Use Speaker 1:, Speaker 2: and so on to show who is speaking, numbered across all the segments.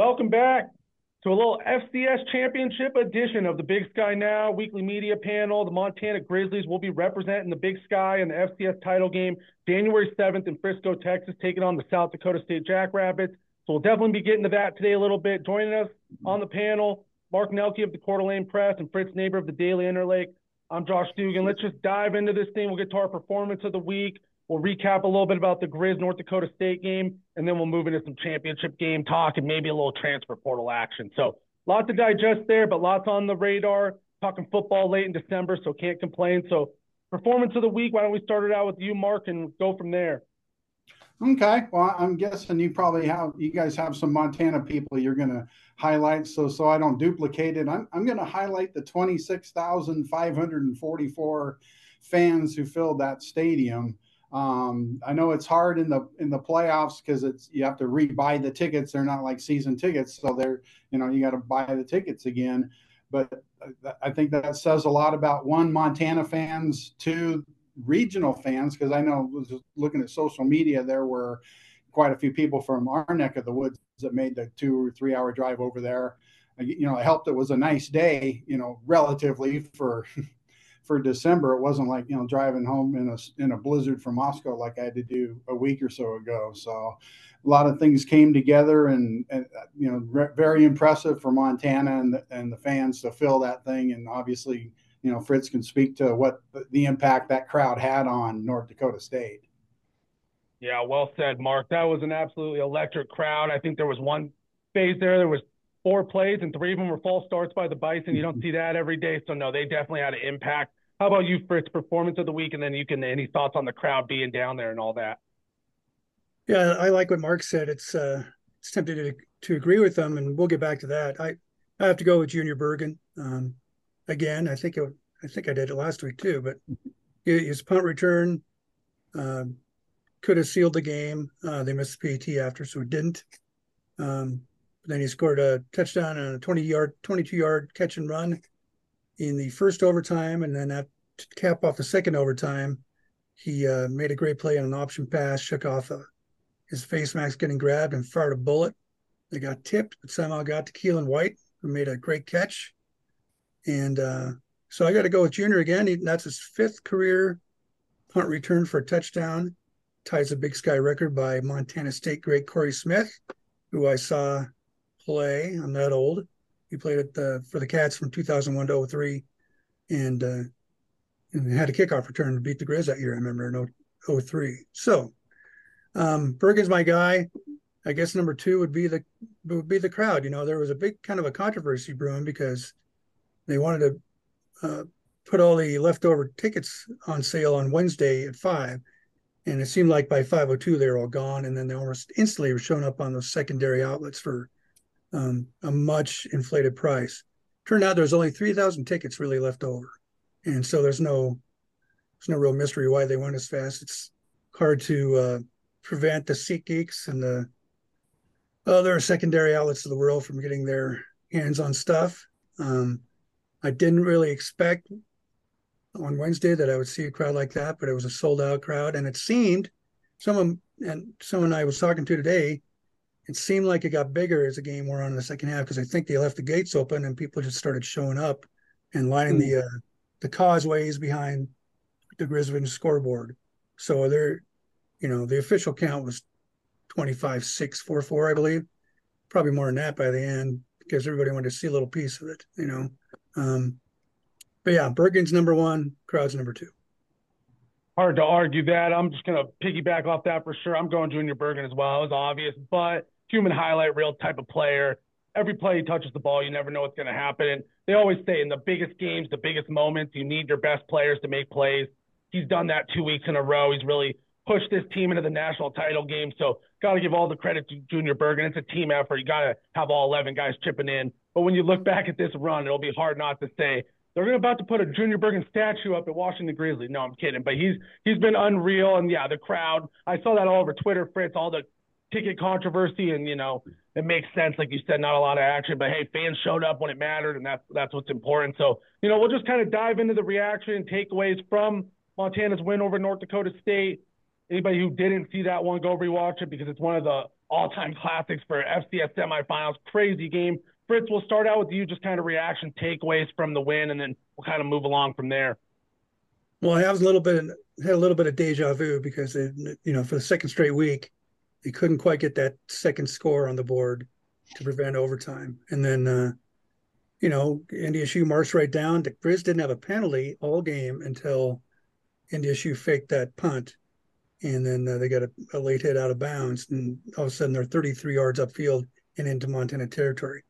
Speaker 1: Welcome back to a little FCS championship edition of the Big Sky Now weekly media panel. The Montana Grizzlies will be representing the Big Sky in the FCS title game January 7th in Frisco, Texas, taking on the South Dakota State Jackrabbits. So we'll definitely be getting to that today a little bit. Joining us on the panel, Mark Nelke of the Coeur d'Alene Press and Fritz Neighbor of the Daily Interlake. I'm Josh Dugan. Let's just dive into this thing. We'll get to our performance of the week. We'll recap a little bit about the Grizz North Dakota State game, and then we'll move into some championship game talk and maybe a little transfer portal action. So, lot to digest there, but lots on the radar. Talking football late in December, so can't complain. So, performance of the week. Why don't we start it out with you, Mark, and go from there?
Speaker 2: Okay. Well, I'm guessing you probably have you guys have some Montana people you're going to highlight. So so I don't duplicate it. I'm I'm going to highlight the 26,544 fans who filled that stadium. Um, I know it's hard in the in the playoffs because it's you have to rebuy the tickets. They're not like season tickets, so they're you know you got to buy the tickets again. But I think that says a lot about one Montana fans, two regional fans, because I know looking at social media there were quite a few people from our neck of the woods that made the two or three hour drive over there. You know, it helped. It was a nice day, you know, relatively for for December. It wasn't like you know driving home in a in a blizzard from Moscow like I had to do a week or so ago. So a lot of things came together, and, and uh, you know re- very impressive for Montana and the, and the fans to fill that thing. And obviously, you know Fritz can speak to what the impact that crowd had on North Dakota State.
Speaker 1: Yeah, well said, Mark. That was an absolutely electric crowd. I think there was one phase there. There was four plays, and three of them were false starts by the Bison. You don't see that every day. So no, they definitely had an impact. How about you, Fritz? Performance of the week, and then you can any thoughts on the crowd being down there and all that.
Speaker 3: Yeah, I like what Mark said. It's uh, it's tempted to to agree with them, and we'll get back to that. I I have to go with Junior Bergen. Um, again, I think it, I think I did it last week too, but his punt return uh, could have sealed the game. Uh, they missed the PAT after, so it didn't. Um, then he scored a touchdown on a 20 yard, 22 yard catch and run in the first overtime, and then at to cap off the second overtime, he uh, made a great play on an option pass, shook off a, his face mask getting grabbed and fired a bullet. They got tipped, but somehow got to Keelan White, who made a great catch. And uh, so I got to go with Junior again. He, that's his fifth career punt return for a touchdown. Ties a Big Sky record by Montana State great Corey Smith, who I saw play. I'm that old. He played at the, for the Cats from 2001 to 03 and, uh, and had a kickoff return to beat the Grizz that year, I remember, in 03. So um, Bergen's my guy. I guess number two would be the would be the crowd. You know, there was a big kind of a controversy brewing because they wanted to uh, put all the leftover tickets on sale on Wednesday at five, and it seemed like by five o two they were all gone, and then they almost instantly were showing up on those secondary outlets for um, a much inflated price. Turned out there's only 3,000 tickets really left over. And so there's no there's no real mystery why they went as fast. It's hard to uh, prevent the SeatGeeks and the other secondary outlets of the world from getting their hands on stuff. Um, I didn't really expect on Wednesday that I would see a crowd like that, but it was a sold out crowd. And it seemed someone and someone I was talking to today it seemed like it got bigger as the game wore on in the second half because I think they left the gates open and people just started showing up and lining mm. the uh, the causeways behind the Grizzlies scoreboard. So they're, you know, the official count was 25 6 4 4, I believe. Probably more than that by the end because everybody wanted to see a little piece of it, you know. Um, but yeah, Bergen's number one, crowd's number two.
Speaker 1: Hard to argue that. I'm just going to piggyback off that for sure. I'm going Junior Bergen as well. It was obvious, but human highlight reel type of player. Every play he touches the ball, you never know what's going to happen. And they always say in the biggest games, the biggest moments, you need your best players to make plays. He's done that two weeks in a row. He's really pushed this team into the national title game. So got to give all the credit to Junior Bergen. It's a team effort. You got to have all 11 guys chipping in. But when you look back at this run, it'll be hard not to say they're about to put a Junior Bergen statue up at Washington Grizzly. No, I'm kidding. But he's he's been unreal. And yeah, the crowd. I saw that all over Twitter, Fritz. All the ticket controversy, and you know it makes sense, like you said, not a lot of action, but hey, fans showed up when it mattered, and that's that's what's important. So you know we'll just kind of dive into the reaction and takeaways from Montana's win over North Dakota State. Anybody who didn't see that one, go rewatch it because it's one of the all-time classics for FCS semifinals. Crazy game. Fritz, we'll start out with you, just kind of reaction takeaways from the win, and then we'll kind of move along from there.
Speaker 3: Well, I was a little bit had a little bit of deja vu because they, you know for the second straight week they couldn't quite get that second score on the board to prevent overtime, and then uh, you know NDSU marched right down. The Grizz didn't have a penalty all game until NDSU faked that punt, and then uh, they got a, a, late hit out of bounds, and all of a sudden they're 33 yards upfield and into Montana territory.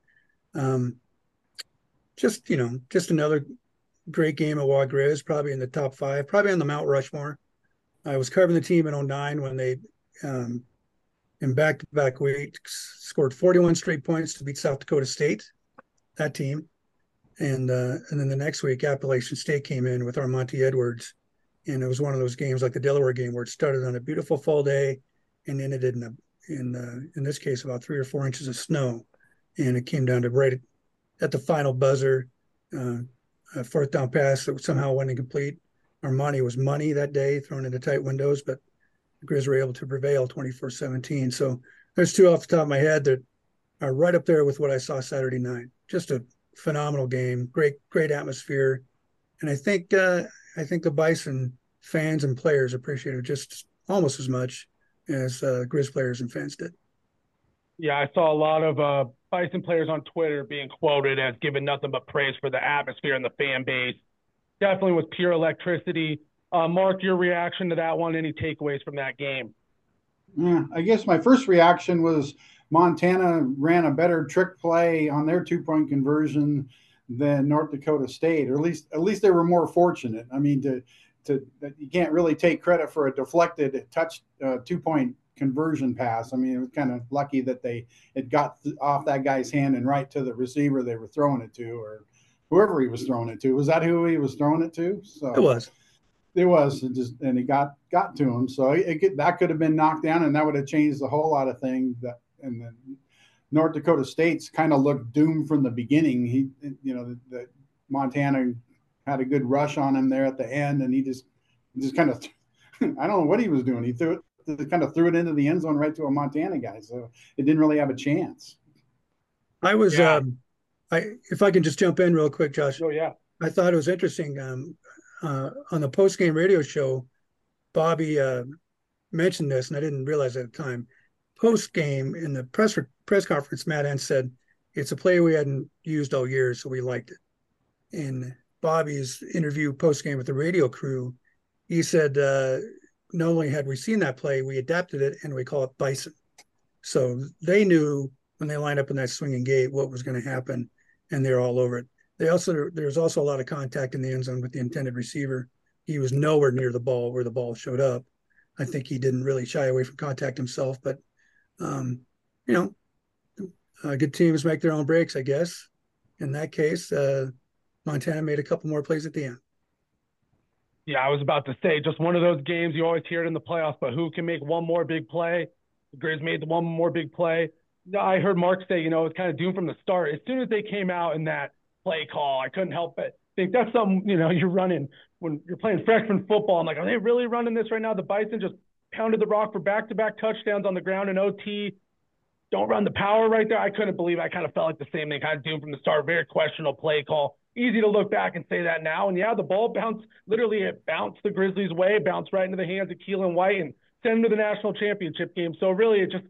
Speaker 3: Um, just you know, just another great game at Wa Grizz, probably in the top five, probably on the Mount Rushmore. I was covering the team in 09 when they, um, in back-to-back weeks, scored 41 straight points to beat South Dakota State, that team. And uh, and then the next week, Appalachian State came in with Armanti Edwards, and it was one of those games like the Delaware game where it started on a beautiful fall day, and ended in a, in uh, in this case about three or four inches of snow, and it came down to right at the final buzzer. Uh, a fourth down pass that somehow went incomplete. Armonte was money that day, thrown into tight windows, but the Grizz were able to prevail 24 17. So there's two off the top of my head that are right up there with what I saw Saturday night. Just a phenomenal game, great, great atmosphere. And I think, uh, I think the Bison fans and players appreciated just almost as much as uh, Grizz players and fans did.
Speaker 1: Yeah, I saw a lot of uh, Bison players on Twitter being quoted as giving nothing but praise for the atmosphere and the fan base. Definitely was pure electricity. Uh, Mark, your reaction to that one? Any takeaways from that game?
Speaker 2: Yeah, I guess my first reaction was Montana ran a better trick play on their two point conversion than North Dakota State, or at least at least they were more fortunate. I mean, to to you can't really take credit for a deflected touch uh, two point conversion pass. I mean, it was kind of lucky that they it got off that guy's hand and right to the receiver they were throwing it to, or whoever he was throwing it to. Was that who he was throwing it to?
Speaker 3: So it was.
Speaker 2: It was, it just and he got got to him. So it, it, that could have been knocked down, and that would have changed a whole lot of things. That and then North Dakota State's kind of looked doomed from the beginning. He, you know, the, the Montana had a good rush on him there at the end, and he just just kind of I don't know what he was doing. He threw it kind of threw it into the end zone right to a Montana guy, so it didn't really have a chance.
Speaker 3: I was, yeah. um, I if I can just jump in real quick, Josh.
Speaker 1: Oh yeah.
Speaker 3: I thought it was interesting um, uh, on the post game radio show. Bobby uh, mentioned this, and I didn't realize at the time. Post game in the press press conference, Matt Entz said it's a play we hadn't used all year, so we liked it. In Bobby's interview post game with the radio crew, he said uh, not only had we seen that play, we adapted it and we call it Bison. So they knew when they lined up in that swinging gate what was going to happen, and they're all over it. They also there's also a lot of contact in the end zone with the intended receiver. He was nowhere near the ball where the ball showed up. I think he didn't really shy away from contact himself, but um, you know, uh, good teams make their own breaks, I guess. In that case, uh, Montana made a couple more plays at the end.
Speaker 1: Yeah, I was about to say just one of those games you always hear it in the playoffs, but who can make one more big play? The Grizz made the one more big play. I heard Mark say, you know, it's kind of doomed from the start. As soon as they came out in that play call, I couldn't help but think that's something, you know, you're running when you're playing freshman football. I'm like, are they really running this right now? The Bison just pounded the rock for back to back touchdowns on the ground in OT. Don't run the power right there. I couldn't believe it. I kind of felt like the same thing, kind of doomed from the start. Very questionable play call easy to look back and say that now. And yeah, the ball bounced, literally, it bounced the Grizzlies' way, bounced right into the hands of Keelan White and sent them to the national championship game. So really, it just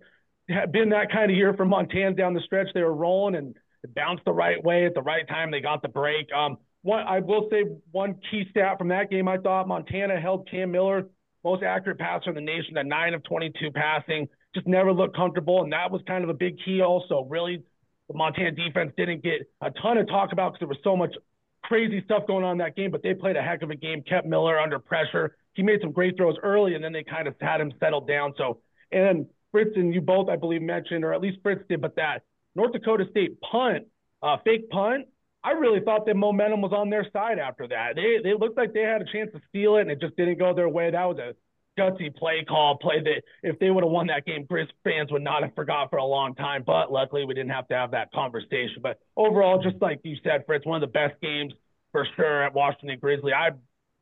Speaker 1: had been that kind of year for Montana down the stretch. They were rolling and it bounced the right way at the right time. They got the break. Um, one, I will say one key stat from that game. I thought Montana held Cam Miller, most accurate passer in the nation, at nine of 22 passing. Just never looked comfortable, and that was kind of a big key. Also, really the Montana defense didn't get a ton of talk about because there was so much crazy stuff going on in that game, but they played a heck of a game, kept Miller under pressure. He made some great throws early, and then they kind of had him settled down. So, and Fritz and you both, I believe, mentioned, or at least Fritz did, but that North Dakota State punt, uh, fake punt, I really thought that momentum was on their side after that. They they looked like they had a chance to steal it, and it just didn't go their way. That was a gutsy play call, play that if they would have won that game, Grizz fans would not have forgot for a long time. But luckily, we didn't have to have that conversation. But overall, just like you said, Fritz, one of the best games for sure at Washington Grizzly. I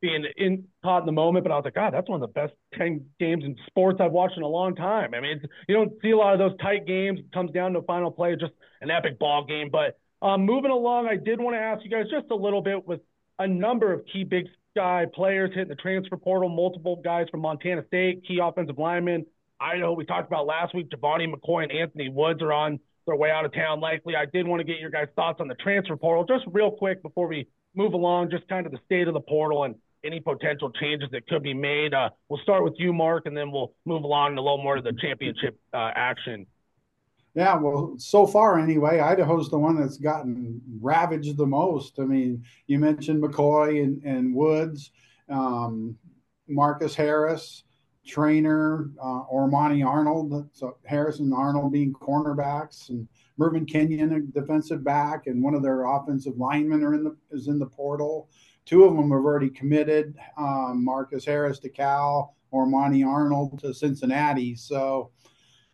Speaker 1: being in caught in the moment, but I was like, God, that's one of the best 10 games in sports I've watched in a long time. I mean, you don't see a lot of those tight games. It comes down to a final play, just an epic ball game. But um, moving along, I did want to ask you guys just a little bit with a number of key big sky players hitting the transfer portal, multiple guys from Montana State, key offensive linemen. Idaho, we talked about last week, Gevani McCoy and Anthony Woods are on their way out of town likely. I did want to get your guys' thoughts on the transfer portal just real quick before we move along, just kind of the state of the portal and any potential changes that could be made. Uh, we'll start with you, Mark, and then we'll move along a little more to the championship uh, action.
Speaker 2: Yeah, well, so far anyway, Idaho's the one that's gotten ravaged the most. I mean, you mentioned McCoy and, and Woods, um, Marcus Harris, Trainer, uh, Arnold. So Harris and Arnold being cornerbacks, and Murvin Kenion, a defensive back, and one of their offensive linemen are in the is in the portal. Two of them have already committed. Um, Marcus Harris to Cal, or Monty Arnold to Cincinnati. So,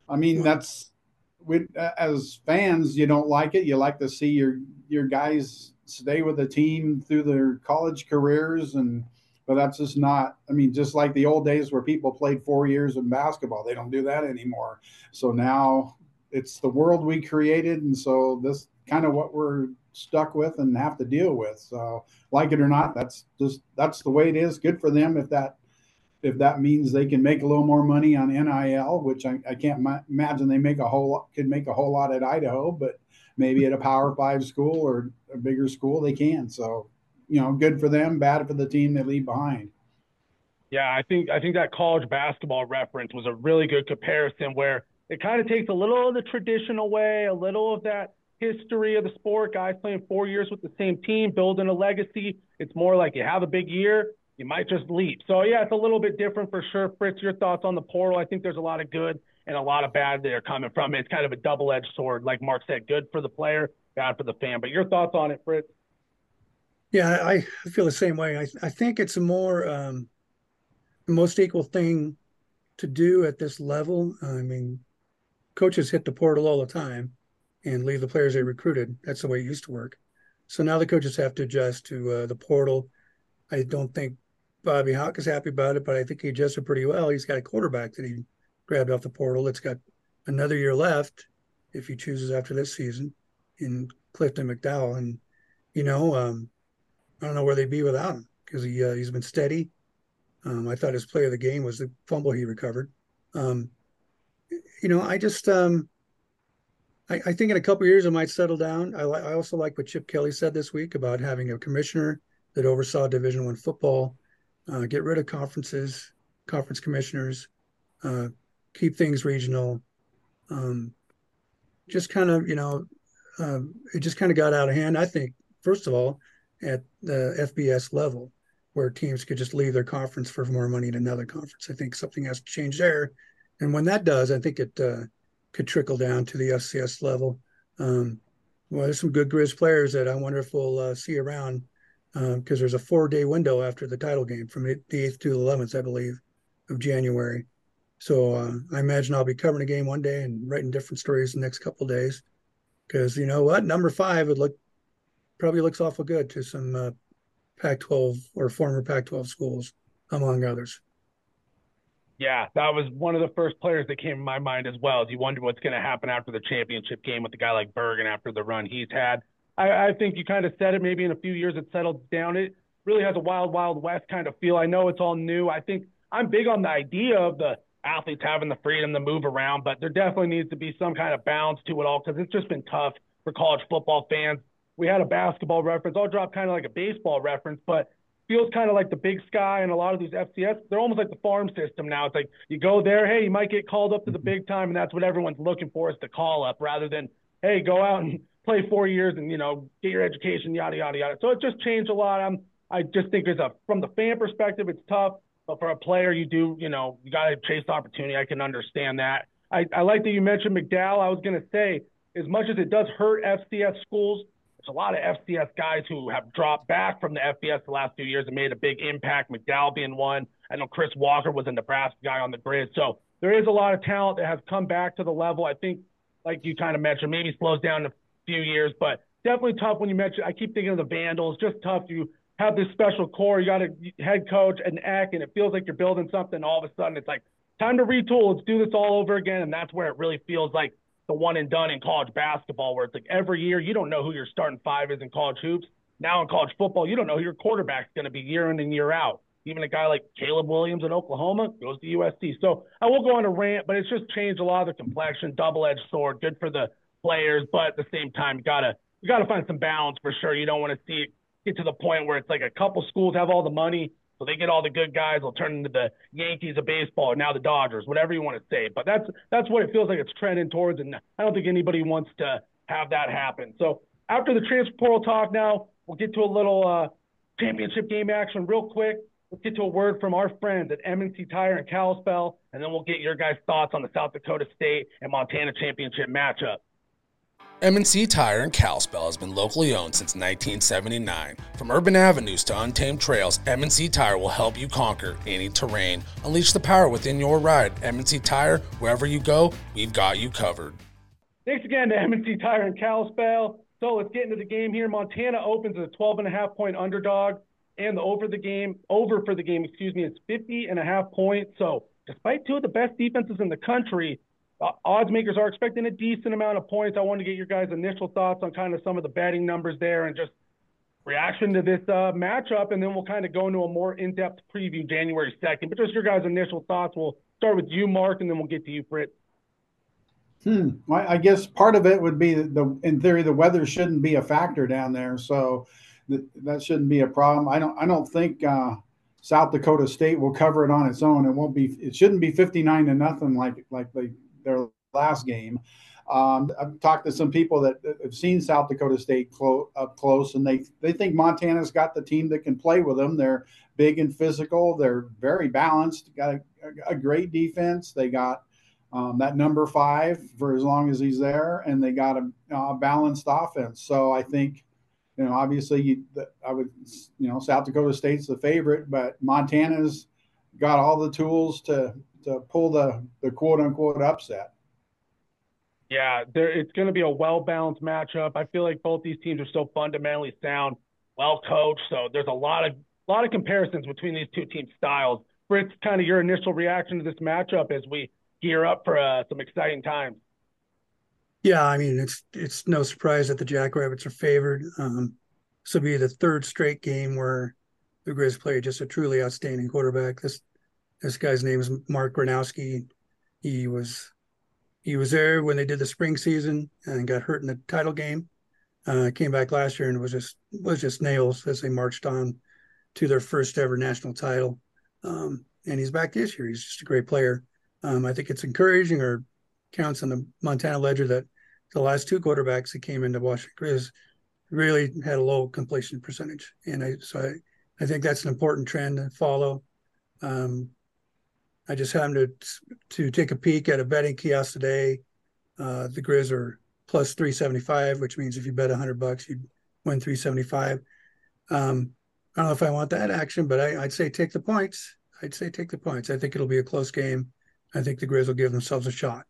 Speaker 2: I mean, that's we, as fans, you don't like it. You like to see your your guys stay with the team through their college careers, and but that's just not. I mean, just like the old days where people played four years in basketball, they don't do that anymore. So now it's the world we created, and so this kind of what we're stuck with and have to deal with. So, like it or not, that's just that's the way it is. Good for them if that if that means they can make a little more money on NIL, which I, I can't ma- imagine they make a whole could make a whole lot at Idaho, but maybe at a Power Five school or a bigger school they can. So, you know, good for them, bad for the team they leave behind.
Speaker 1: Yeah, I think I think that college basketball reference was a really good comparison where it kind of takes a little of the tradition away, a little of that history of the sport, guys playing four years with the same team, building a legacy. It's more like you have a big year, you might just leap. So yeah, it's a little bit different for sure. Fritz, your thoughts on the portal? I think there's a lot of good and a lot of bad that are coming from it. It's kind of a double-edged sword, like Mark said, good for the player, bad for the fan. But your thoughts on it, Fritz?
Speaker 3: Yeah, I feel the same way. I, I think it's a more um, most equal thing to do at this level. I mean, coaches hit the portal all the time and leave the players they recruited. That's the way it used to work. So now the coaches have to adjust to uh, the portal. I don't think Bobby Hauck is happy about it, but I think he adjusted pretty well. He's got a quarterback that he grabbed off the portal that's got another year left if he chooses after this season in Clifton McDowell. And, you know, um, I don't know where they'd be without him because he, uh, he's been steady. Um, I thought his play of the game was the fumble he recovered. Um, you know, I just, um, I, I, think in a couple of years it might settle down. I, I, also like what Chip Kelly said this week about having a commissioner that oversaw Division One football, uh, get rid of conferences, conference commissioners, uh, keep things regional. Um, just kind of, you know, uh, it just kind of got out of hand. I think, first of all, at the FBS level, where teams could just leave their conference for more money in another conference. I think something has to change there. And when that does, I think it uh, could trickle down to the FCS level. Um, well, there's some good Grizz players that I wonder if we'll uh, see around because um, there's a four day window after the title game from the 8th to the 11th, I believe, of January. So uh, I imagine I'll be covering a game one day and writing different stories the next couple days. Because you know what, number five would look probably looks awful good to some uh, Pac-12 or former Pac-12 schools, among others.
Speaker 1: Yeah, that was one of the first players that came to my mind as well. As you wonder what's going to happen after the championship game with a guy like Bergen after the run he's had. I, I think you kind of said it. Maybe in a few years it settles down. It really has a wild, wild west kind of feel. I know it's all new. I think I'm big on the idea of the athletes having the freedom to move around, but there definitely needs to be some kind of balance to it all because it's just been tough for college football fans. We had a basketball reference. I'll drop kind of like a baseball reference, but feels kind of like the big sky and a lot of these FCS. They're almost like the farm system now. It's like you go there, hey, you might get called up to the mm-hmm. big time, and that's what everyone's looking for is the call up rather than hey, go out and play four years and you know get your education, yada yada yada. So it just changed a lot. I'm I just think there's a from the fan perspective, it's tough, but for a player, you do you know you got to chase opportunity. I can understand that. I, I like that you mentioned McDowell. I was going to say, as much as it does hurt FCS schools, there's a lot of FCS guys who have dropped back from the FBS the last few years and made a big impact. McDowell being one. I know Chris Walker was a Nebraska guy on the grid. So there is a lot of talent that has come back to the level. I think, like you kind of mentioned, maybe slows down in a few years, but definitely tough when you mention. I keep thinking of the Vandals. Just tough. You have this special core. You got a head coach, an Eck, and it feels like you're building something. All of a sudden, it's like time to retool. Let's do this all over again. And that's where it really feels like the one and done in college basketball, where it's like every year you don't know who your starting five is in college hoops. Now in college football, you don't know who your quarterback's going to be year in and year out. Even a guy like Caleb Williams in Oklahoma goes to USC. So I will go on a rant, but it's just changed a lot of the complexion. Double-edged sword, good for the players, but at the same time, you gotta you gotta find some balance for sure. You don't want to see it get to the point where it's like a couple schools have all the money, so they get all the good guys. They'll turn into the Yankees of baseball, and now the Dodgers, whatever you want to say. But that's that's what it feels like it's trending towards, and I don't think anybody wants to have that happen. So after the transfer portal talk, now we'll get to a little uh, championship game action real quick. Let's get to a word from our friends at M&C Tire and Kalispell, and then we'll get your guys' thoughts on the South Dakota State and Montana championship matchup.
Speaker 4: M&C Tire in Kalispell has been locally owned since 1979. From urban avenues to untamed trails, M&C Tire will help you conquer any terrain. Unleash the power within your ride. M&C Tire, wherever you go, we've got you covered.
Speaker 1: Thanks again to M&C Tire in Kalispell. So let's get into the game here. Montana opens as a 12 and a half point underdog, and the over the game over for the game, excuse me, is 50 and a half points. So despite two of the best defenses in the country, odds makers are expecting a decent amount of points. I want to get your guys' initial thoughts on kind of some of the betting numbers there and just reaction to this uh, matchup, and then we'll kind of go into a more in-depth preview January 2nd. But just your guys' initial thoughts. We'll start with you, Mark, and then we'll get to you, Fritz.
Speaker 2: Hmm. I guess part of it would be the, in theory, the weather shouldn't be a factor down there, so that shouldn't be a problem. I don't, I don't think uh, South Dakota State will cover it on its own. It won't be, it shouldn't be 59 to nothing like like they, their last game. Um, I've talked to some people that, have seen South Dakota State clo- up close, and they they think Montana's got the team that can play with them. They're big and physical. They're very balanced. Got a, a great defense. They got um, that number five for as long as he's there, and they got a, balanced offense. So I think, you know, obviously, you, I would, you know, South Dakota State's the favorite, but Montana's got all the tools to to pull the the quote unquote upset.
Speaker 1: Yeah, there, it's going to be a well balanced matchup. I feel like both these teams are so fundamentally sound, well coached. So there's a lot of a lot of comparisons between these two team styles. Fritz, kind of your initial reaction to this matchup as we gear up for uh, some exciting times.
Speaker 3: Yeah, I mean it's it's no surprise that the Jackrabbits are favored. Um, this will be the third straight game where the Grizz play just a truly outstanding quarterback. This this guy's name is Mark Gronowski. He was he was there when they did the spring season and got hurt in the title game. Uh, came back last year and was just was just nails as they marched on to their first ever national title. Um, and he's back this year. He's just a great player. Um, I think it's encouraging or counts on the Montana Ledger that the last two quarterbacks that came into Washington Grizz really had a low completion percentage, and I, so I, I think that's an important trend to follow. Um, I just happened to to take a peek at a betting kiosk today. Uh, the Grizz are plus three seventy five, which means if you bet hundred bucks, you'd win three seventy five. Um, I don't know if I want that action, but I, would say take the points. I'd say take the points. I think it'll be a close game. I think the Grizz will give themselves a shot.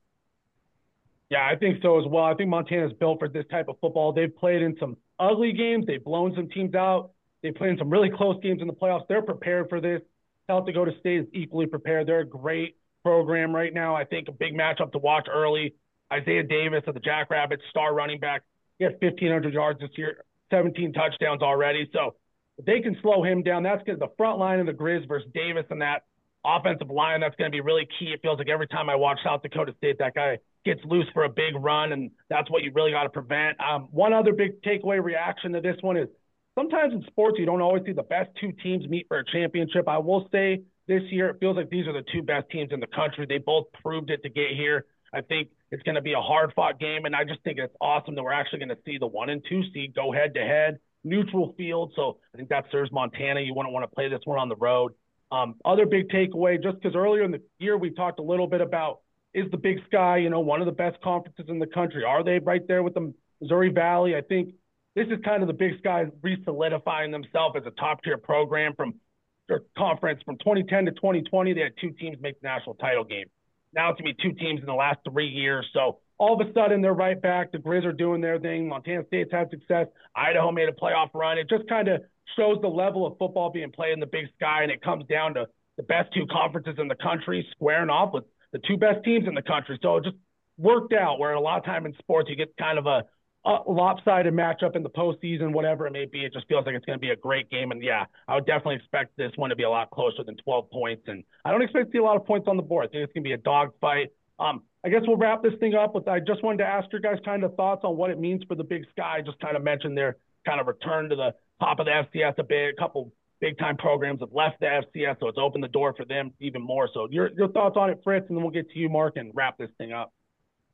Speaker 1: Yeah, I think so as well. I think Montana's built for this type of football. They've played in some ugly games. They've blown some teams out. They played in some really close games in the playoffs. They're prepared for this. South Dakota State is equally prepared. They're a great program right now. I think a big matchup to watch early. Isaiah Davis of the Jackrabbits, star running back. He had 1,500 yards this year, 17 touchdowns already. So if they can slow him down, that's because the front line of the Grizz versus Davis and that offensive line that's going to be really key. It feels like every time I watch South Dakota State, that guy gets loose for a big run, and that's what you really got to prevent. Um, one other big takeaway reaction to this one is sometimes in sports you don't always see the best two teams meet for a championship. I will say this year it feels like these are the two best teams in the country. They both proved it to get here. I think it's going to be a hard fought game, and I just think it's awesome that we're actually going to see the one and two seed go head to head, neutral field. So I think that serves Montana. You wouldn't want to play this one on the road. Um, other big takeaway, just because earlier in the year we talked a little bit about is the Big Sky, you know, one of the best conferences in the country? Are they right there with the Missouri Valley? I think this is kind of the Big Sky re-solidifying themselves as a top-tier program from their conference from 2010 to 2020. They had two teams make the national title game. Now it's gonna be two teams in the last three years. So all of a sudden they're right back. The Grizz are doing their thing. Montana State's had success. Idaho made a playoff run. It just kind of shows the level of football being played in the Big Sky, and it comes down to the best two conferences in the country squaring off with the two best teams in the country. So it just worked out. Where a lot of time in sports, you get kind of a, a lopsided matchup in the postseason, whatever it may be. It just feels like it's going to be a great game. And yeah, I would definitely expect this one to be a lot closer than 12 points. And I don't expect to see a lot of points on the board. I think it's going to be a dogfight. Um, I guess we'll wrap this thing up with I just wanted to ask your guys kind of thoughts on what it means for the Big Sky. Just kind of mentioned their kind of return to the top of the FCS a bit. A couple big time programs have left the FCS, so it's opened the door for them even more. So your your thoughts on it, Fritz, and then we'll get to you, Mark, and wrap this thing up.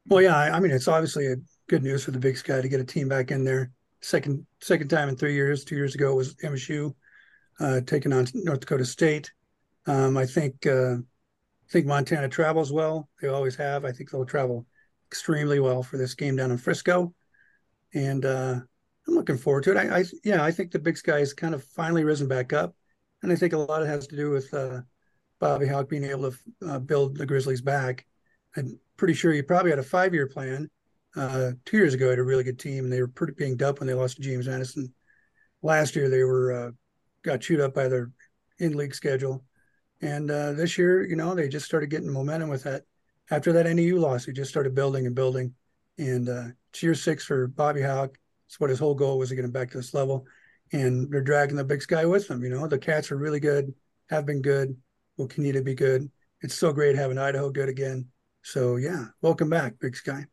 Speaker 3: Well, yeah, I mean it's obviously a good news for the Big Sky to get a team back in there. Second second time in three years. Two years ago was MSU uh, taking on North Dakota State. Um, I think uh, I think Montana travels well. They always have. I think they'll travel extremely well for this game down in Frisco, and uh, I'm looking forward to it. I, I, yeah, I think the Big Sky has kind of finally risen back up, and I think a lot has to do with uh, Bobby Hauck being able to uh, build the Grizzlies back. I'm pretty sure you probably had a five year plan. Uh, two years ago, had a really good team, and they were pretty banged up when they lost to James Madison. Last year, they were uh, got chewed up by their in league schedule, and uh, this year, you know, they just started getting momentum with that. After that NEU loss, they just started building and building, and uh, it's year six for Bobby Hauck. It's what his whole goal was to get him back to this level, and they're dragging the Big Sky with them. You know, the Cats are really good, have been good, will continue to be good. It's so great having Idaho good again. So yeah, welcome back, Big Sky.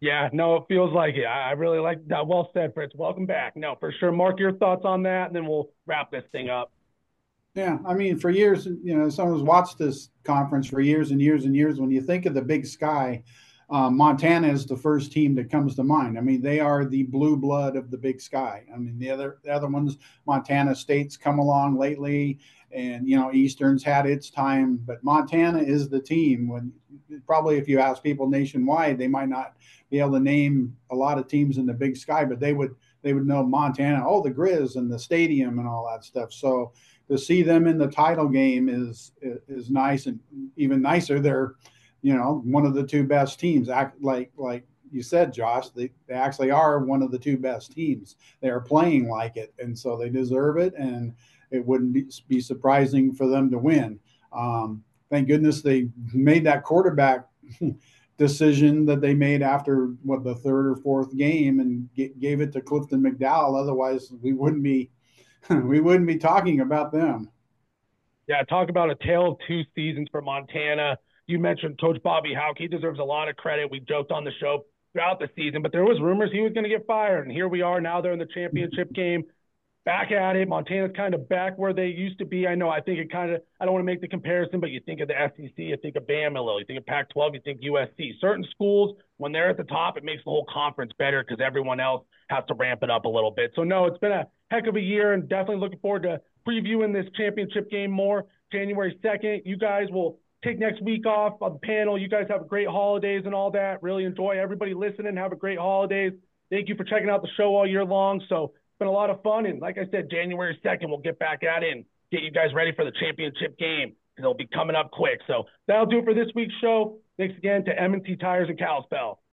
Speaker 1: Yeah, no, it feels like it. I really like that. Well said, Fritz. Welcome back. No, for sure. Mark your thoughts on that, and then we'll wrap this thing up.
Speaker 2: Yeah, I mean, for years, you know, someone's watched this conference for years and years and years. When you think of the Big Sky, um, Montana is the first team that comes to mind. I mean, they are the blue blood of the Big Sky. I mean, the other the other ones, Montana State's come along lately, and you know, Eastern's had its time, but Montana is the team. When probably if you ask people nationwide, they might not be able to name a lot of teams in the Big Sky, but they would they would know Montana, oh the Grizz and the stadium and all that stuff. So to see them in the title game is is nice and even nicer. They're you know one of the two best teams. Act like like you said, Josh, they, they actually are one of the two best teams. They are playing like it, and so they deserve it. And it wouldn't be, surprising for them to win. Um, thank goodness they made that quarterback decision that they made after what the third or fourth game and g- gave it to Clifton McDowell. Otherwise, we wouldn't be we wouldn't be talking about them.
Speaker 1: Yeah, talk about a tale of two seasons for Montana. You mentioned Coach Bobby Hauck. He deserves a lot of credit. We joked on the show throughout the season, but there was rumors he was going to get fired, and here we are. Now they're in the championship game back at it. Montana's kind of back where they used to be. I know. I think it kind of. I don't want to make the comparison, but you think of the SEC, you think of little. You think of Pac-12, you think USC. Certain schools, when they're at the top, it makes the whole conference better because everyone else has to ramp it up a little bit. So no, it's been a heck of a year, and definitely looking forward to previewing this championship game more. January 2nd, you guys will take next week off on the panel. You guys have a great holidays and all that. Really enjoy everybody listening. Have a great holidays. Thank you for checking out the show all year long. So been a lot of fun. And like I said, January 2nd, we'll get back at it and get you guys ready for the championship game because it'll be coming up quick. So that'll do it for this week's show. Thanks again to M&C Tires and Kalispell.